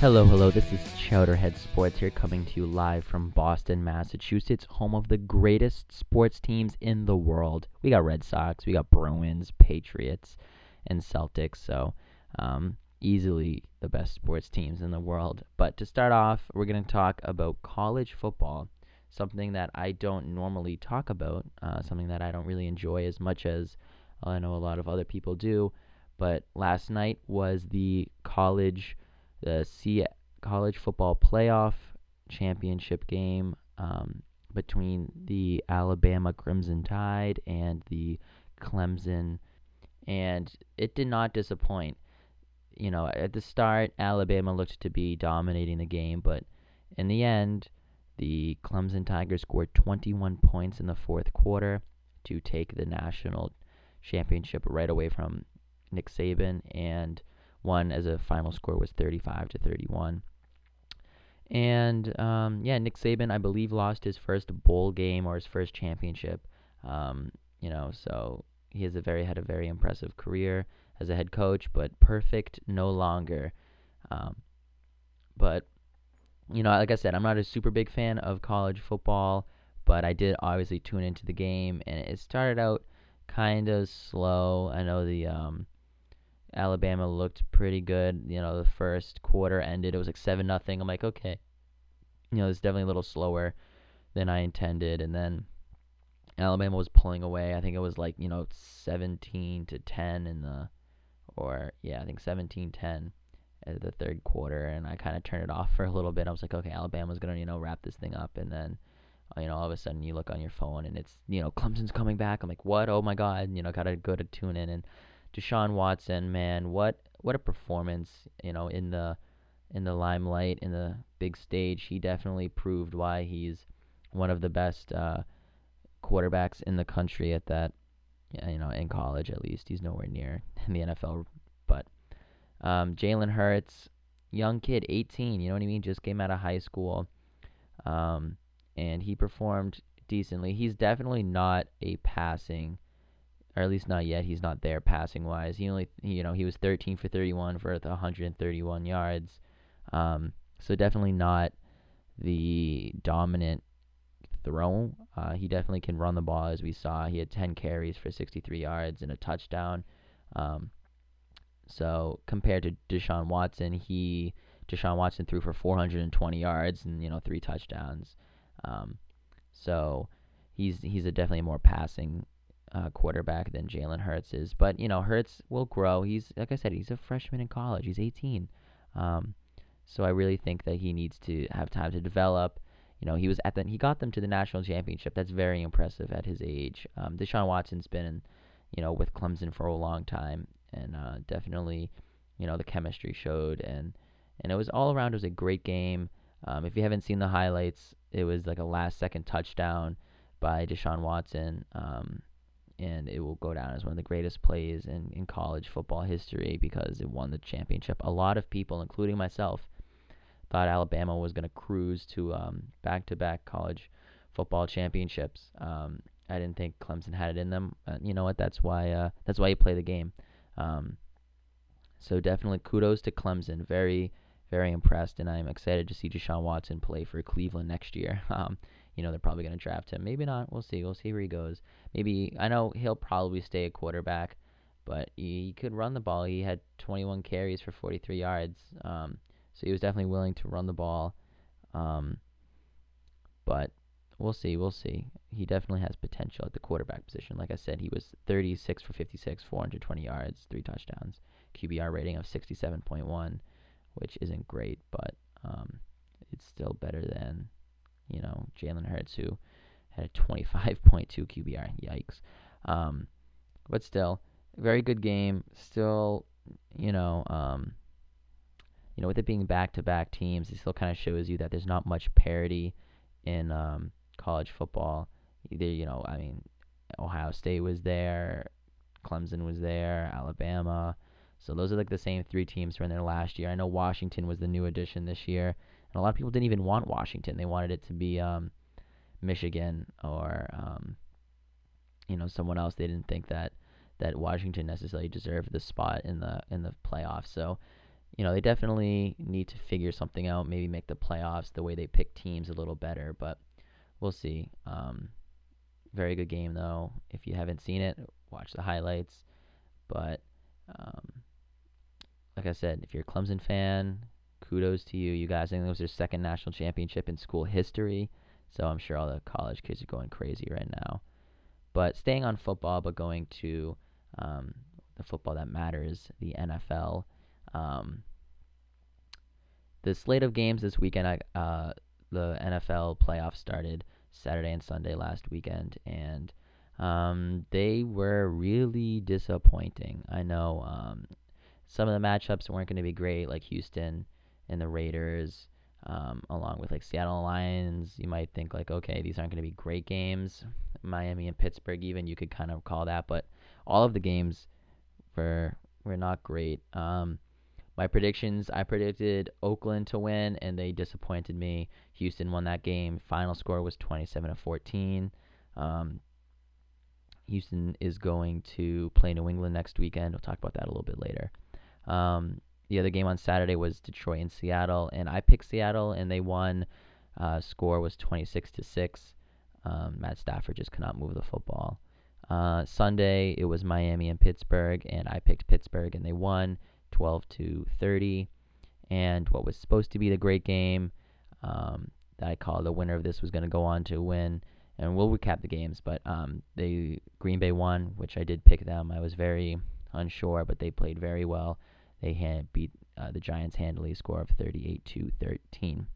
Hello, hello. This is Chowderhead Sports here, coming to you live from Boston, Massachusetts, home of the greatest sports teams in the world. We got Red Sox, we got Bruins, Patriots, and Celtics. So, um, easily the best sports teams in the world. But to start off, we're going to talk about college football, something that I don't normally talk about, uh, something that I don't really enjoy as much as I know a lot of other people do. But last night was the college the C college football playoff championship game um, between the Alabama Crimson Tide and the Clemson, and it did not disappoint. You know, at the start, Alabama looked to be dominating the game, but in the end, the Clemson Tigers scored 21 points in the fourth quarter to take the national championship right away from Nick Saban and won as a final score was 35 to 31. And um, yeah, Nick Saban, I believe, lost his first bowl game or his first championship. Um, you know, so he has a very had a very impressive career as a head coach, but perfect no longer. Um, but you know, like I said, I'm not a super big fan of college football, but I did obviously tune into the game, and it started out kind of slow. I know the um, Alabama looked pretty good. You know, the first quarter ended, it was like seven nothing. I'm like, okay, you know, it's definitely a little slower than I intended. And then Alabama was pulling away. I think it was like you know 17 to 10 in the, or yeah, I think 17-10 at the third quarter, and I kind of turned it off for a little bit. I was like, okay, Alabama's gonna you know wrap this thing up, and then. You know, all of a sudden you look on your phone and it's, you know, Clemson's coming back. I'm like, what? Oh my God. You know, gotta go to tune in. And Deshaun Watson, man, what what a performance! You know, in the in the limelight, in the big stage, he definitely proved why he's one of the best uh, quarterbacks in the country at that. You know, in college at least, he's nowhere near in the NFL. But um, Jalen Hurts, young kid, 18. You know what I mean? Just came out of high school, um, and he performed decently. He's definitely not a passing or at least not yet. He's not there passing wise. He only, you know, he was 13 for 31 for 131 yards. Um, so definitely not the dominant throw. Uh, he definitely can run the ball, as we saw. He had 10 carries for 63 yards and a touchdown. Um, so compared to Deshaun Watson, he Deshaun Watson threw for 420 yards and you know three touchdowns. Um, so he's he's a definitely more passing uh, quarterback than Jalen Hurts is. But you know, Hurts will grow. He's like I said, he's a freshman in college. He's 18. Um, so I really think that he needs to have time to develop. You know, he was at the he got them to the national championship. That's very impressive at his age. Um, Deshaun Watson's been, you know, with Clemson for a long time, and uh, definitely, you know, the chemistry showed, and and it was all around. It was a great game. Um, if you haven't seen the highlights, it was like a last second touchdown by Deshaun Watson. Um, and it will go down as one of the greatest plays in, in college football history because it won the championship. A lot of people, including myself, thought Alabama was going to cruise to um, back-to-back college football championships. Um, I didn't think Clemson had it in them. Uh, you know what? That's why. Uh, that's why you play the game. Um, so definitely kudos to Clemson. Very, very impressed, and I'm excited to see Deshaun Watson play for Cleveland next year. Um, you know they're probably going to draft him. Maybe not. We'll see. We'll see where he goes. Maybe I know he'll probably stay a quarterback, but he could run the ball. He had 21 carries for 43 yards, um, so he was definitely willing to run the ball. Um, but we'll see. We'll see. He definitely has potential at the quarterback position. Like I said, he was 36 for 56, 420 yards, three touchdowns, QBR rating of 67.1, which isn't great, but um, it's still better than you know, Jalen Hurts, who had a 25.2 QBR. Yikes. Um, but still, very good game. Still, you know, um, you know, with it being back-to-back teams, it still kind of shows you that there's not much parity in um, college football. Either, you know, I mean, Ohio State was there, Clemson was there, Alabama. So those are like the same three teams from there last year. I know Washington was the new addition this year. And a lot of people didn't even want Washington. They wanted it to be um, Michigan or um, you know someone else. They didn't think that that Washington necessarily deserved the spot in the in the playoffs. So you know, they definitely need to figure something out, maybe make the playoffs the way they pick teams a little better, but we'll see. Um, very good game, though. If you haven't seen it, watch the highlights. But, um, like I said, if you're a Clemson fan, kudos to you. You guys, I think it was their second national championship in school history. So I'm sure all the college kids are going crazy right now. But staying on football, but going to um, the football that matters, the NFL. Um, the slate of games this weekend, uh, the NFL playoffs started Saturday and Sunday last weekend, and um, they were really disappointing. I know um, some of the matchups weren't going to be great, like Houston and the Raiders, um, along with like Seattle Lions. You might think like, okay, these aren't going to be great games. Miami and Pittsburgh, even you could kind of call that, but all of the games were were not great. Um, my predictions, I predicted Oakland to win, and they disappointed me. Houston won that game. Final score was 27 to 14. Um, Houston is going to play New England next weekend. We'll talk about that a little bit later. Um, the other game on Saturday was Detroit and Seattle, and I picked Seattle, and they won. Uh, score was 26 to six. Um, Matt Stafford just could not move the football. Uh, Sunday it was Miami and Pittsburgh, and I picked Pittsburgh, and they won 12 to 30. And what was supposed to be the great game um, that I called the winner of this was going to go on to win. And we'll recap the games, but um, Green Bay won, which I did pick them. I was very unsure, but they played very well. They had beat uh, the Giants handily, score of 38 to 13.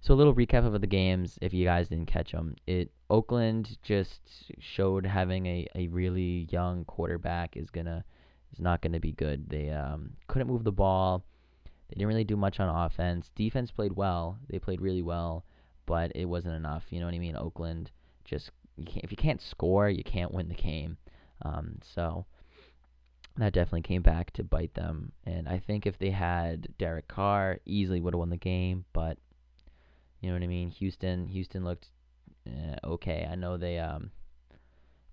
So a little recap of the games, if you guys didn't catch them. It Oakland just showed having a, a really young quarterback is gonna is not gonna be good. They um, couldn't move the ball. They didn't really do much on offense. Defense played well. They played really well, but it wasn't enough. You know what I mean? Oakland just you if you can't score, you can't win the game. Um, so that definitely came back to bite them. And I think if they had Derek Carr, easily would have won the game. But you know what I mean? Houston, Houston looked eh, okay. I know they um,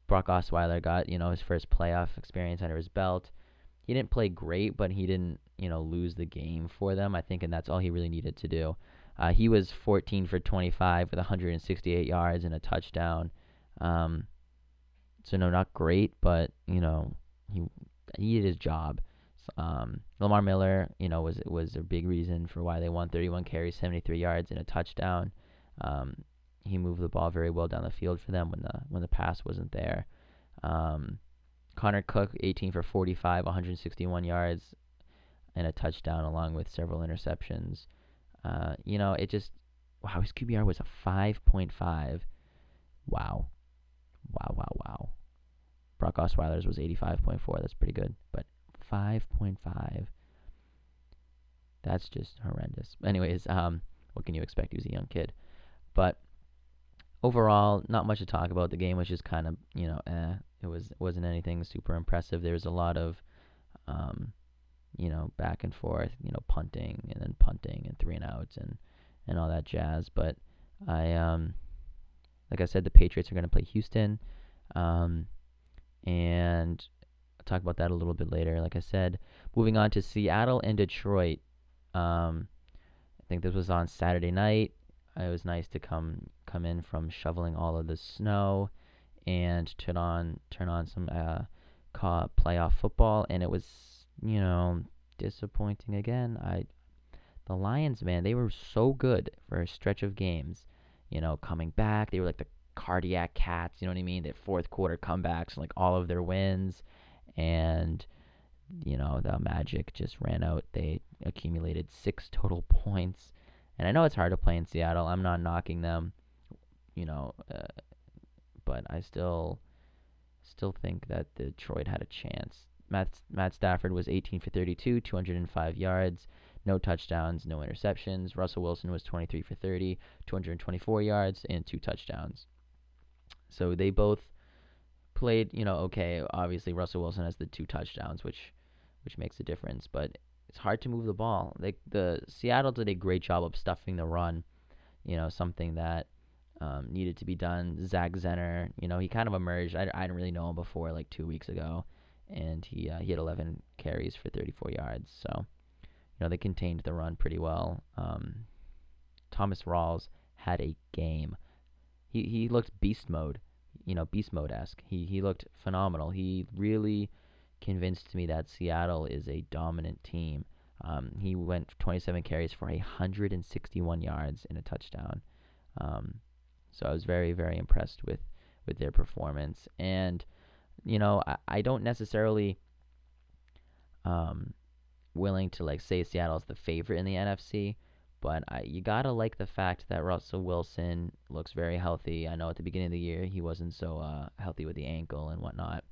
Brock Osweiler got you know his first playoff experience under his belt. He didn't play great, but he didn't you know lose the game for them. I think, and that's all he really needed to do. Uh, he was 14 for 25 with 168 yards and a touchdown. Um, so no, not great, but you know he he did his job. Um, Lamar Miller, you know, was was a big reason for why they won. 31 carries, 73 yards, and a touchdown. Um, he moved the ball very well down the field for them when the when the pass wasn't there. Um, Connor Cook, 18 for 45, 161 yards, and a touchdown, along with several interceptions. Uh, you know, it just wow, his QBR was a 5.5. Wow, wow, wow, wow. Brock Osweiler's was 85.4. That's pretty good, but 5.5. That's just horrendous. Anyways, um, what can you expect? He was a young kid, but overall, not much to talk about. The game was just kind of, you know, eh. It was wasn't anything super impressive. There was a lot of, um, you know, back and forth, you know, punting and then punting and three and outs and and all that jazz. But I, um, like I said, the Patriots are going to play Houston. Um, and I'll talk about that a little bit later. Like I said, moving on to Seattle and Detroit. Um, I think this was on Saturday night. It was nice to come come in from shoveling all of the snow and turn on turn on some uh, playoff football, and it was you know disappointing again. I the Lions, man, they were so good for a stretch of games. You know, coming back, they were like the cardiac cats, you know what I mean? Their fourth quarter comebacks, like all of their wins, and you know the Magic just ran out. They accumulated six total points, and I know it's hard to play in Seattle. I'm not knocking them, you know, uh, but I still still think that Detroit had a chance. Matt Matt Stafford was 18 for 32, 205 yards, no touchdowns, no interceptions. Russell Wilson was 23 for 30, 224 yards, and two touchdowns. So they both played, you know, okay. Obviously, Russell Wilson has the two touchdowns, which which makes a difference, but it's hard to move the ball. Like the Seattle did a great job of stuffing the run. You know, something that um, needed to be done. Zach Zenner, you know, he kind of emerged. I, I didn't really know him before, like two weeks ago, and he uh, he had 11 carries for 34 yards. So, you know, they contained the run pretty well. Um, Thomas Rawls had a game. He he looked beast mode, you know, beast mode esque. He he looked phenomenal. He really convinced me that Seattle is a dominant team. Um, he went 27 carries for 161 yards and a touchdown. Um, so I was very very impressed with with their performance. And you know, I, I don't necessarily um, willing to like say Seattle's the favorite in the NFC, but I, you gotta like the fact that Russell Wilson looks very healthy. I know at the beginning of the year he wasn't so uh, healthy with the ankle and whatnot,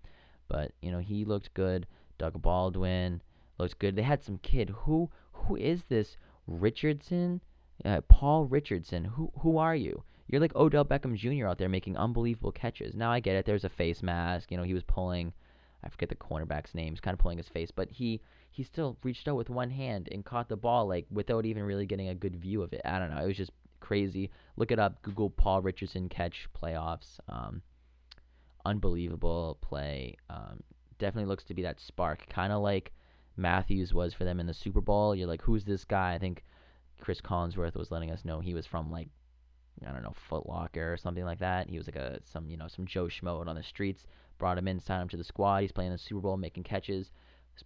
but you know he looked good. Doug Baldwin looked good. They had some kid who who is this Richardson, uh, Paul Richardson. Who who are you? You're like Odell Beckham Jr. out there making unbelievable catches. Now I get it. There's a face mask. You know he was pulling. I forget the cornerback's name. He's kind of pulling his face, but he he still reached out with one hand and caught the ball like without even really getting a good view of it. I don't know. It was just crazy. Look it up. Google Paul Richardson catch playoffs. Um, unbelievable play. Um, definitely looks to be that spark, kind of like Matthews was for them in the Super Bowl. You're like, who's this guy? I think Cris Collinsworth was letting us know he was from like I don't know Foot Locker or something like that. He was like a some you know some Joe Schmo on the streets. Brought him in, signed him to the squad. He's playing the Super Bowl, making catches.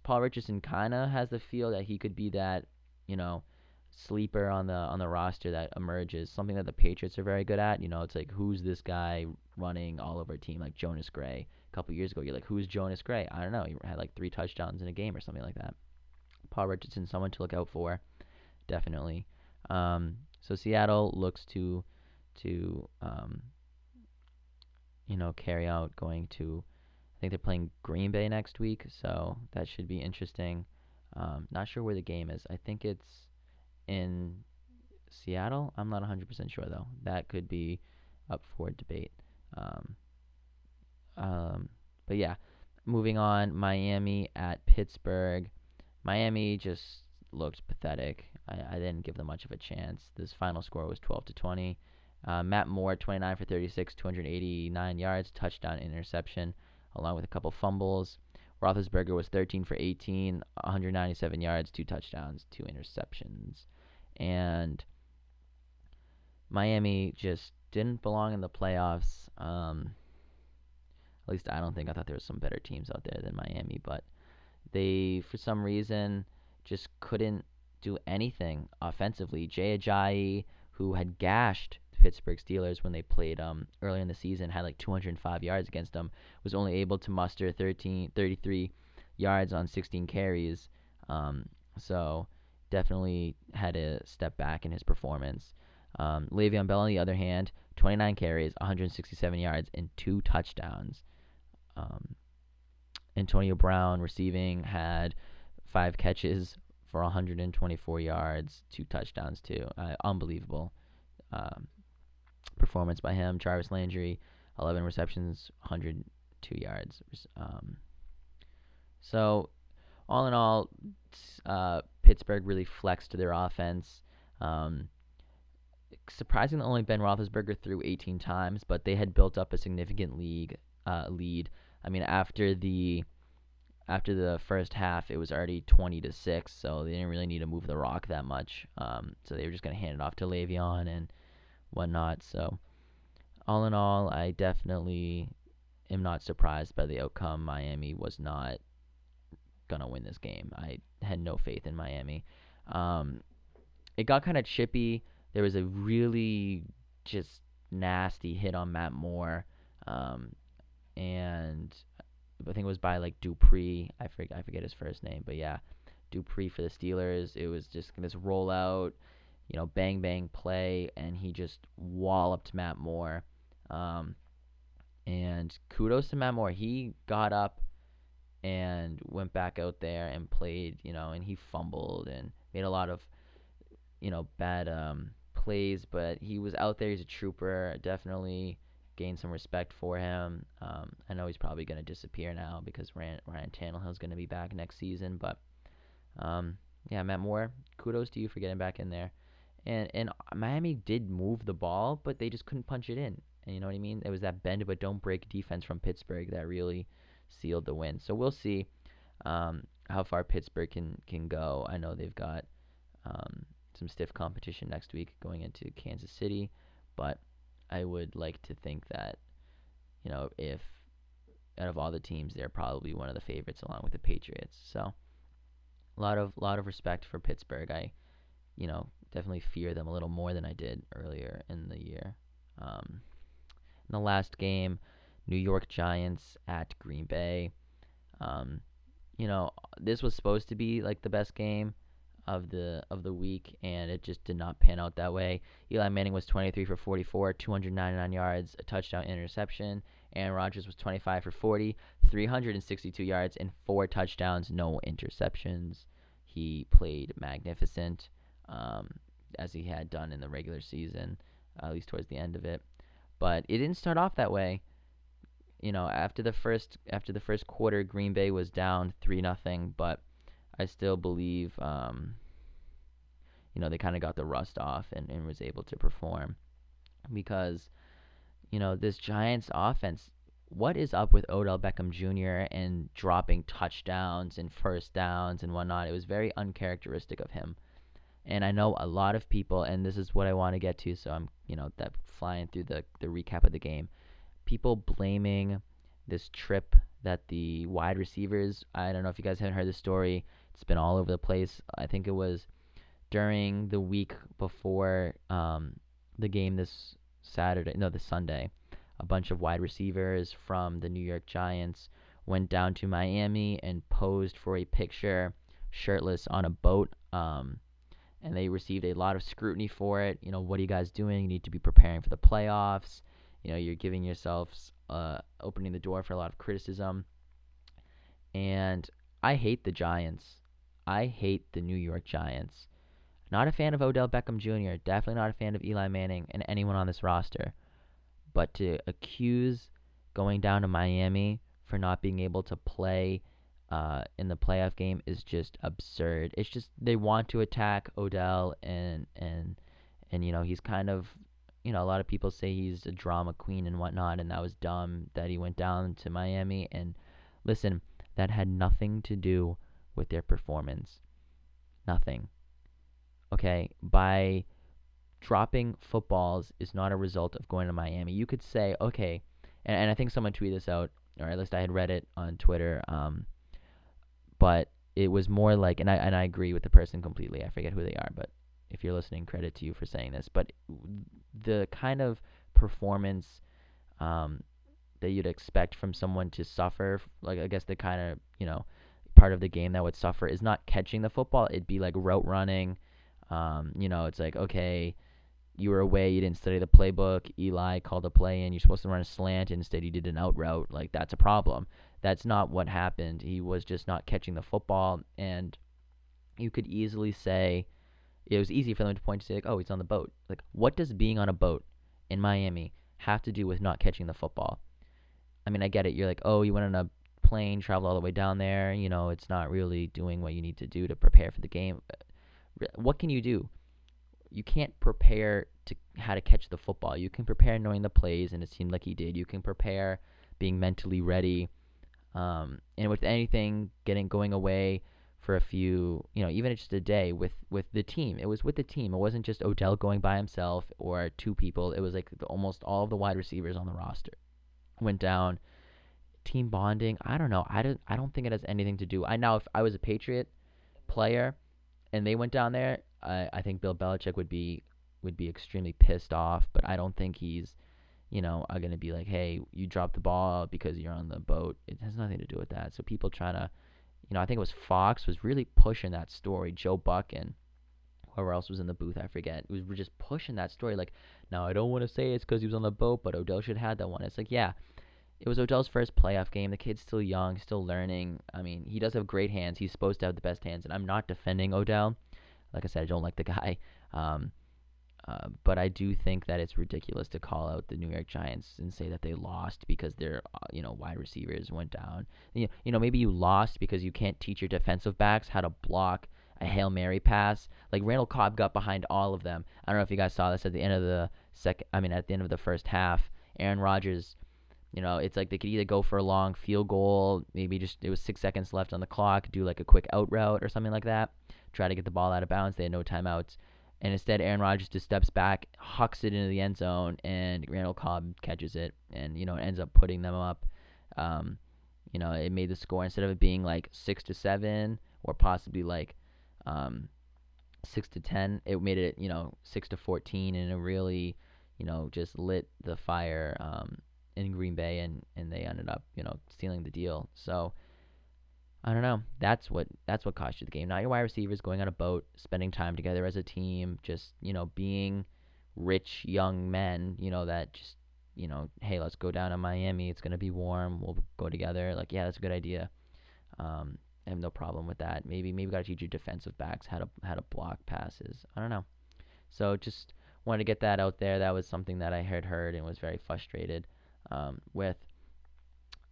Paul Richardson kind of has the feel that he could be that, you know, sleeper on the on the roster that emerges. Something that the Patriots are very good at. You know, it's like who's this guy running all over a team like Jonas Gray. A couple years ago, you're like, who's Jonas Gray? I don't know. He had like three touchdowns in a game or something like that. Paul Richardson, someone to look out for, definitely. Um, so Seattle looks to to um, you know carry out going to I think they're playing Green Bay next week, so that should be interesting. Um, not sure where the game is. I think it's in Seattle. I'm not 100% sure though. That could be up for debate. Um, um, but yeah, moving on. Miami at Pittsburgh. Miami just looked pathetic. I, I didn't give them much of a chance. This final score was 12 to 20. Uh, Matt Moore, 29 for 36, 289 yards, touchdown, interception along with a couple fumbles. Roethlisberger was 13 for 18, 197 yards, two touchdowns, two interceptions. And Miami just didn't belong in the playoffs. Um, at least I don't think. I thought there was some better teams out there than Miami, but they, for some reason, just couldn't do anything offensively. Jay Ajayi, who had gashed Pittsburgh Steelers when they played um earlier in the season had like 205 yards against them was only able to muster 13 33 yards on 16 carries um so definitely had a step back in his performance. Um, Le'Veon Bell on the other hand 29 carries 167 yards and two touchdowns. Um, Antonio Brown receiving had five catches for 124 yards two touchdowns too. Uh, unbelievable. Um, performance by him. Jarvis Landry, 11 receptions, 102 yards. Um, so, all in all, uh, Pittsburgh really flexed their offense. Um, surprisingly, only Ben Roethlisberger threw 18 times, but they had built up a significant league uh, lead. I mean, after the after the first half, it was already 20 to six, so they didn't really need to move the rock that much. Um, so they were just going to hand it off to Le'Veon and whatnot. So, all in all, I definitely am not surprised by the outcome. Miami was not gonna win this game. I had no faith in Miami. Um, it got kind of chippy. There was a really just nasty hit on Matt Moore, um, and I think it was by like Dupree. I forget I forget his first name, but yeah, Dupree for the Steelers. It was just this rollout you know, bang bang play, and he just walloped Matt Moore. Um, and kudos to Matt Moore. He got up and went back out there and played, you know, and he fumbled and made a lot of, you know, bad um, plays, but he was out there. He's a trooper. Definitely gained some respect for him. Um, I know he's probably going to disappear now because Ryan, Ryan Tannehill's going to be back next season, but um, yeah, Matt Moore, kudos to you for getting back in there and and Miami did move the ball, but they just couldn't punch it in. And you know what I mean? It was that bend but don't break defense from Pittsburgh that really sealed the win. So we'll see. Um, how far Pittsburgh can can go. I know they've got um, some stiff competition next week going into Kansas City, but I would like to think that you know if out of all the teams, they're probably one of the favorites along with the Patriots. So a lot of lot of respect for Pittsburgh. I you know definitely fear them a little more than I did earlier in the year. Um, in the last game, New York Giants at Green Bay. Um, you know, this was supposed to be like the best game of the of the week, and it just did not pan out that way. Eli Manning was 23 for 44, 299 yards, a touchdown, interception. Aaron Rodgers was 25 for 40, 362 yards, and four touchdowns, no interceptions. He played magnificent, um, as he had done in the regular season, at least towards the end of it. But it didn't start off that way you know, after the first after the first quarter, Green Bay was down three nothing, but I still believe, um, you know, they kind of got the rust off and, and was able to perform because, you know, this Giants offense. What is up with Odell Beckham Jr. and dropping touchdowns and first downs and whatnot? It was very uncharacteristic of him. And I know a lot of people, and this is what I want to get to, so I'm, you know, that flying through the, the recap of the game people blaming this trip that the wide receivers. I don't know if you guys haven't heard the story. It's been all over the place. I think it was during the week before um, the game this Saturday, no, this Sunday. A bunch of wide receivers from the New York Giants went down to Miami and posed for a picture shirtless on a boat. Um, and they received a lot of scrutiny for it. You know, what are you guys doing? You need to be preparing for the playoffs you know you're giving yourselves uh, opening the door for a lot of criticism. And I hate the Giants. I hate the New York Giants. Not a fan of Odell Beckham Jr. Definitely not a fan of Eli Manning and anyone on this roster. But to accuse going down to Miami for not being able to play uh, in the playoff game is just absurd. It's just they want to attack Odell and and and you know he's kind of you know, a lot of people say he's a drama queen and whatnot, and that was dumb that he went down to Miami. And listen, that had nothing to do with their performance. Nothing. Okay? By dropping footballs is not a result of going to Miami. You could say, okay, and, and I think someone tweeted this out, or at least I had read it on Twitter, um, but it was more like, and I, and I agree with the person completely. I forget who they are, but if you're listening, credit to you for saying this. But the kind of performance um, that you'd expect from someone to suffer, like I guess the kind of you know part of the game that would suffer is not catching the football. It'd be like route running. Um, you know, it's like okay, you were away, you didn't study the playbook. Eli called a play and you're supposed to run a slant, instead you did an out route. Like that's a problem. That's not what happened. He was just not catching the football, and you could easily say it was easy for them to point to say like, oh, he's on the boat. Like, what does being on a boat in Miami have to do with not catching the football? I mean, I get it. You're like, oh, you went on a plane, traveled all the way down there. You know, it's not really doing what you need to do to prepare for the game. What can you do? You can't prepare to how to catch the football. You can prepare knowing the plays, and it seemed like he did. You can prepare being mentally ready. Um, and with anything getting going away for a few, you know, even just a day with with the team. It was with the team. It wasn't just Odell going by himself or two people. It was like the, almost all of the wide receivers on the roster went down. Team bonding. I don't know. I don't. I don't think it has anything to do. I know if I was a Patriot player and they went down there, I I think Bill Belichick would be would be extremely pissed off. But I don't think he's you know, are going to be like, hey, you dropped the ball because you're on the boat. It has nothing to do with that. So people trying to you know, I think it was Fox was really pushing that story. Joe Buck and whoever else was in the booth, I forget. Was just pushing that story. Like, now I don't want to say it's because he was on the boat, but Odell should have had that one. It's like, yeah, it was Odell's first playoff game. The kid's still young, still learning. I mean, he does have great hands. He's supposed to have the best hands, and I'm not defending Odell. Like I said, I don't like the guy. Um, uh, but I do think that it's ridiculous to call out the New York Giants and say that they lost because their uh, you know wide receivers went down. You, you know maybe you lost because you can't teach your defensive backs how to block a hail mary pass. Like Randall Cobb got behind all of them. I don't know if you guys saw this at the end of the second. I mean at the end of the first half, Aaron Rodgers You know, it's like they could either go for a long field goal, maybe just it was six seconds left on the clock, do like a quick out route or something like that, try to get the ball out of bounds. They had no timeouts. And instead, Aaron Rodgers just steps back, hucks it into the end zone, and Randall Cobb catches it, and you know it ends up putting them up. Um, you know, it made the score instead of it being like six to seven or possibly like um, six to ten, it made it you know six to fourteen, and it really you know just lit the fire um, in Green Bay, and and they ended up you know stealing the deal. So I don't know. That's what that's what cost you the game. Not your wide receivers going on a boat, spending time together as a team, just you know being rich young men. You know that just you know, hey, let's go down to Miami. It's gonna be warm. We'll go together. Like, yeah, that's a good idea. Um, I have no problem with that. Maybe maybe gotta teach your defensive backs how to how to block passes. I don't know. So just wanted to get that out there. That was something that I had heard and was very frustrated um, with.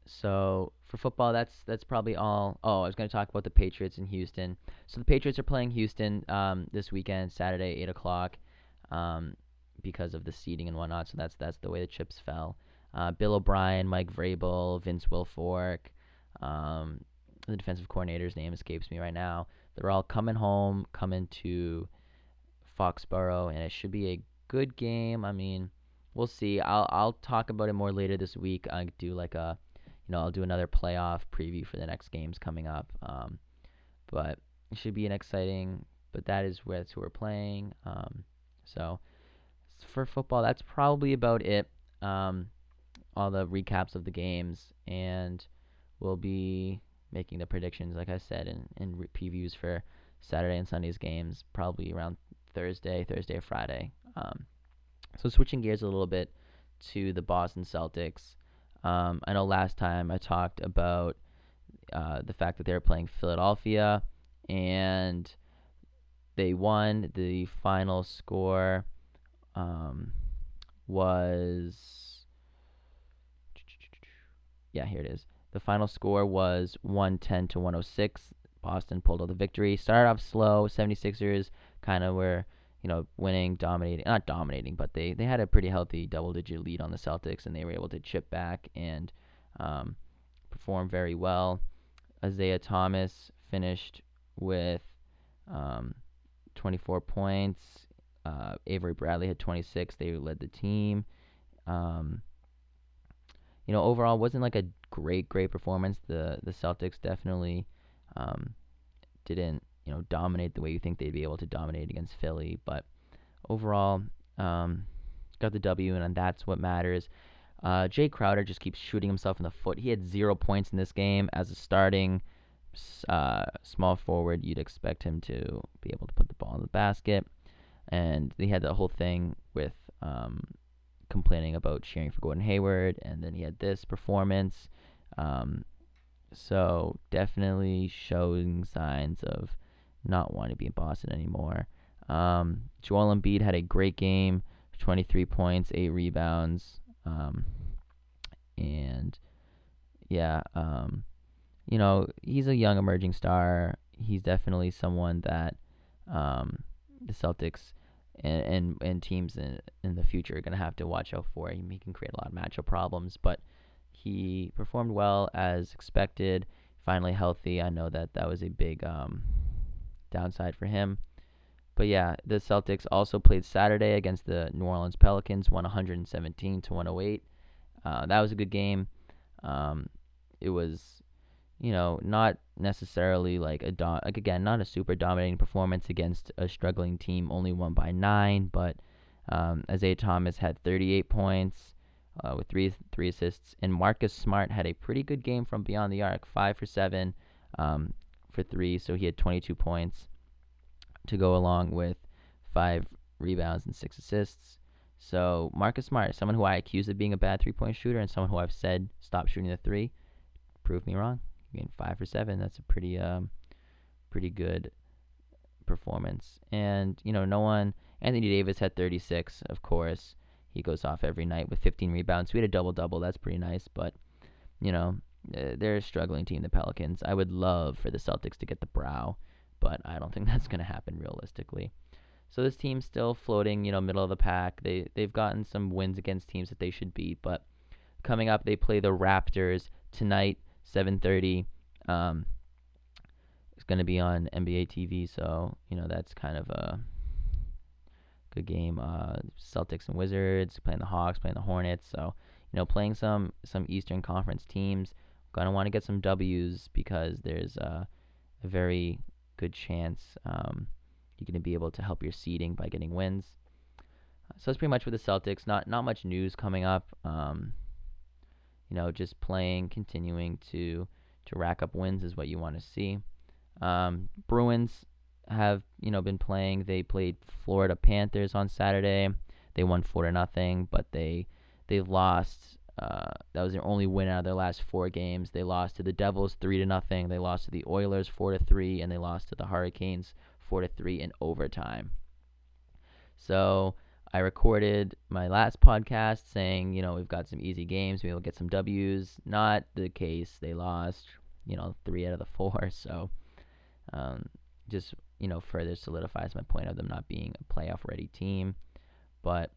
So for football, that's that's probably all. Oh, I was going to talk about the Patriots in Houston. So the Patriots are playing Houston um, this weekend, Saturday, eight o'clock, um, because of the seeding and whatnot. So that's that's the way the chips fell. Uh, Bill O'Brien, Mike Vrabel, Vince Wilfork, um, the defensive coordinator's name escapes me right now. They're all coming home, coming to Foxborough, and it should be a good game. I mean, we'll see. I'll I'll talk about it more later this week. I do like a you know, I'll do another playoff preview for the next games coming up. Um, but it should be an exciting. But that is where it's who we're playing. Um, so for football, that's probably about it. Um, all the recaps of the games, and we'll be making the predictions, like I said, and in re- previews for Saturday and Sunday's games, probably around Thursday, Thursday or Friday. Um, so switching gears a little bit to the Boston Celtics. Um, I know last time I talked about uh, the fact that they were playing Philadelphia and they won. The final score um, was. Yeah, here it is. The final score was 110 to 106. Boston pulled out the victory. Started off slow. 76ers kind of were you know, winning, dominating, not dominating, but they, they had a pretty healthy double digit lead on the Celtics and they were able to chip back and um, perform very well. Isaiah Thomas finished with um, 24 points. Uh, Avery Bradley had 26. They led the team. Um, you know, overall, wasn't like a great, great performance. The the Celtics definitely um, didn't you know, dominate the way you think they'd be able to dominate against Philly. But overall, um, got the W, and that's what matters. Uh, Jae Crowder just keeps shooting himself in the foot. He had zero points in this game as a starting uh, small forward. You'd expect him to be able to put the ball in the basket, and they had the whole thing with um, complaining about cheering for Gordon Hayward, and then he had this performance. Um, so definitely showing signs of not want to be in Boston anymore. Um, Joel Embiid had a great game, 23 points, 8 rebounds. Um, and yeah, um, you know, he's a young emerging star. He's definitely someone that um, the Celtics and, and, and teams in, in the future are going to have to watch out for. He, he can create a lot of matchup problems, but he performed well as expected. Finally healthy. I know that that was a big um, downside for him. But yeah, the Celtics also played Saturday against the New Orleans Pelicans, won 117 to 108. Uh, that was a good game. Um, it was, you know, not necessarily like a do- like again, not a super dominating performance against a struggling team, only won by nine. But um, Isaiah Thomas had 38 points uh, with three three assists, and Marcus Smart had a pretty good game from beyond the arc, five for seven, um, for three, so he had 22 points to go along with five rebounds and six assists. So Marcus Smart, someone who I accused of being a bad three-point shooter, and someone who I've said stop shooting the three, proved me wrong. Mean, five for seven. That's a pretty, um, pretty good performance. And you know, no one. Anthony Davis had 36, of course. He goes off every night with 15 rebounds. We had a double double. That's pretty nice. But you know, they're a struggling team, the Pelicans. I would love for the Celtics to get the brow, but I don't think that's going to happen realistically. So this team's still floating, you know, middle of the pack. They they've gotten some wins against teams that they should beat, but coming up, they play the Raptors tonight, 7:30. Um, it's going to be on NBA TV, so you know that's kind of a good game. Uh, Celtics and Wizards playing the Hawks, playing the Hornets. So you know, playing some some Eastern Conference teams. Gonna want to get some W's because there's a, a very good chance um, you're gonna be able to help your seeding by getting wins. So that's pretty much with the Celtics. Not not much news coming up. Um, you know, just playing, continuing to to rack up wins is what you want to see. Um, Bruins have you know been playing. They played Florida Panthers on Saturday. They won four to nothing, but they they lost. Uh, that was their only win out of their last four games. They lost to the Devils three to nothing. They lost to the Oilers four to three, and they lost to the Hurricanes four to three in overtime. So I recorded my last podcast saying, you know, we've got some easy games, we'll get some W's. Not the case. They lost, you know, three out of the four. So um, just you know further solidifies my point of them not being a playoff ready team. But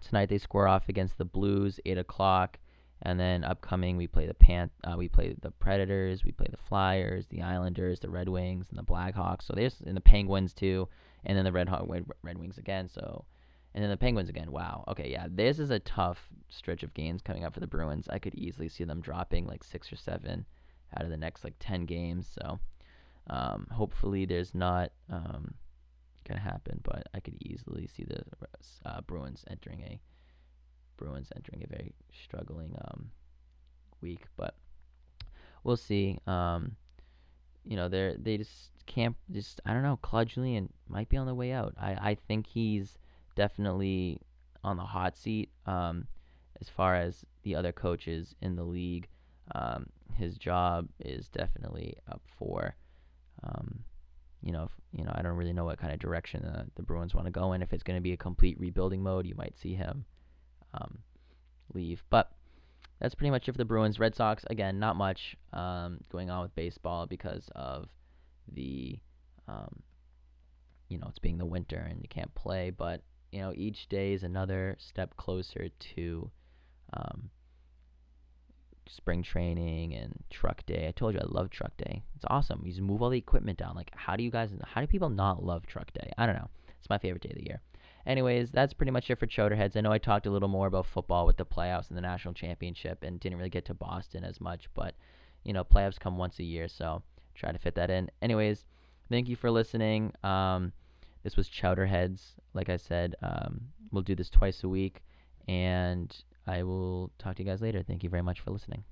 tonight they score off against the Blues, eight o'clock, and then upcoming we play the Pan, uh, we play the Predators, we play the Flyers, the Islanders, the Red Wings, and the Blackhawks. So there's and the Penguins too, and then the Red Hawk, Red Wings again. So and then the Penguins again. Wow. Okay, yeah. This is a tough stretch of games coming up for the Bruins. I could easily see them dropping like six or seven out of the next like ten games. So um, hopefully, there's not um, gonna happen, but I could easily see the uh, Bruins entering a Bruins entering a very struggling um, week. But we'll see. Um, you know, they they just can't just I don't know. Claude Julien might be on the way out. I I think he's definitely on the hot seat um, as far as the other coaches in the league. Um, his job is definitely up for um, you know, if, you know, I don't really know what kind of direction the Bruins want to go in. If it's going to be a complete rebuilding mode, you might see him um, leave. But that's pretty much it for the Bruins. Red Sox, again, not much um, going on with baseball because of the, um, you know, it's being the winter and you can't play. But you know, each day is another step closer to um, spring training and truck day. I told you I love truck day. It's awesome. You just move all the equipment down. Like, how do you guys, how do people not love truck day? I don't know. It's my favorite day of the year. Anyways, that's pretty much it for Chowderheads. I know I talked a little more about football with the playoffs and the national championship and didn't really get to Boston as much, but, you know, playoffs come once a year, so try to fit that in. Anyways, thank you for listening. Um, this was Chowderheads. Like I said, um, we'll do this twice a week, and I will talk to you guys later. Thank you very much for listening.